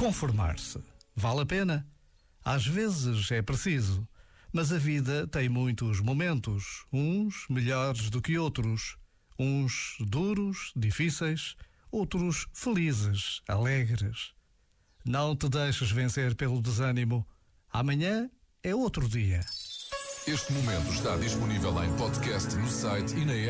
Conformar-se. Vale a pena? Às vezes é preciso. Mas a vida tem muitos momentos, uns melhores do que outros, uns duros, difíceis, outros felizes, alegres. Não te deixes vencer pelo desânimo. Amanhã é outro dia. Este momento está disponível em podcast no site e na app.